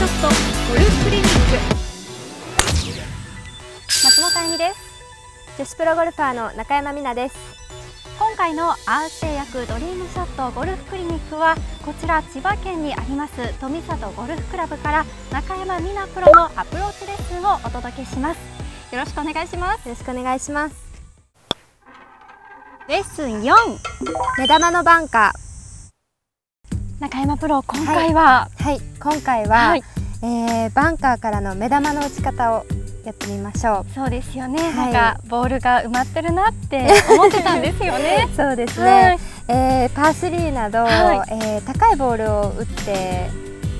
クリニック。松本あゆみです。女子プロゴルファーの中山美奈です。今回のアース製薬ドリームショットゴルフクリニックはこちら千葉県にあります富里ゴルフクラブから中山美奈プロのアプローチレッスンをお届けします。よろしくお願いします。よろしくお願いします。レッスン4目玉のバンカー中山プロ今回ははい、はい、今回は、はい、えー、バンカーからの目玉の打ち方をやってみましょう。そうですよね、はい、なんかボールが埋まってるなって 思ってたんですよね。そうですね、はい、えー、パー3など、はい、えー、高いボールを打って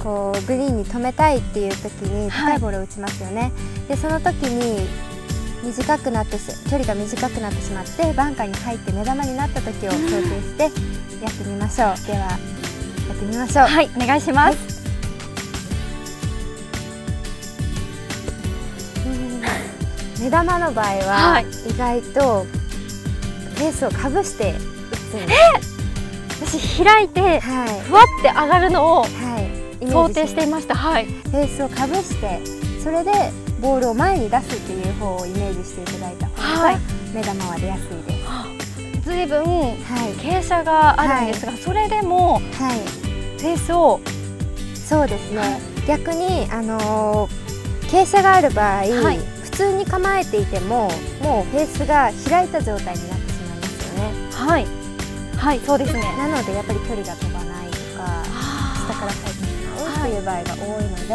こうグリーンに止めたいっていう時に高いボールを打ちますよね、でその時に短くなって距離が短くなってしまってバンカーに入って目玉になった時を想定してやってみましょう、ではやってみましょう。はい。お願いします、目玉の場合は意外とペースをかぶして打つんです、私開いて、はい、ふわって上がるのを想定していました、はい、ペースをかぶしてそれでボールを前に出すっていう方をイメージしていただいた方が目玉は出やすいです。ずいぶん傾斜があるんですが、はい、それでも、はい、ペースを。そうですね、逆に、あのー、傾斜がある場合、はい。通に構えていてももうフェースが開いた状態になってしまいますよね。はい。はい。そうですね。なのでやっぱり距離が飛ばないとか下から返ってしまうっていう場合が多いので、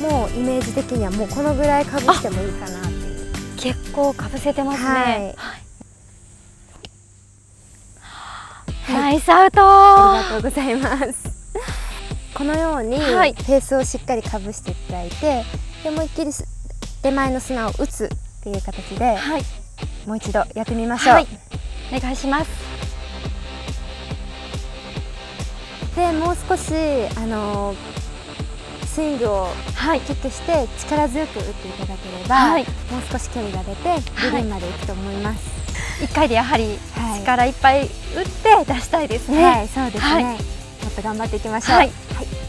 もうイメージ的にはもうこのぐらいかぶしてもいいかなっていう。結構かぶせてますね、はいナイスアウトありがとうございます。このようにフェースをしっかりかぶしていただいてで思いっきり手前の砂を打つっていう形で、はい、もう一度やってみましょう、はい、お願いします。でもう少しあのスイングをキックして力強く打っていただければ、はい、もう少し距離が出てグリーンまで行くと思います、1回でやはり力いっぱい打って出したいですね。はい、そうですね、もっと頑張っていきましょう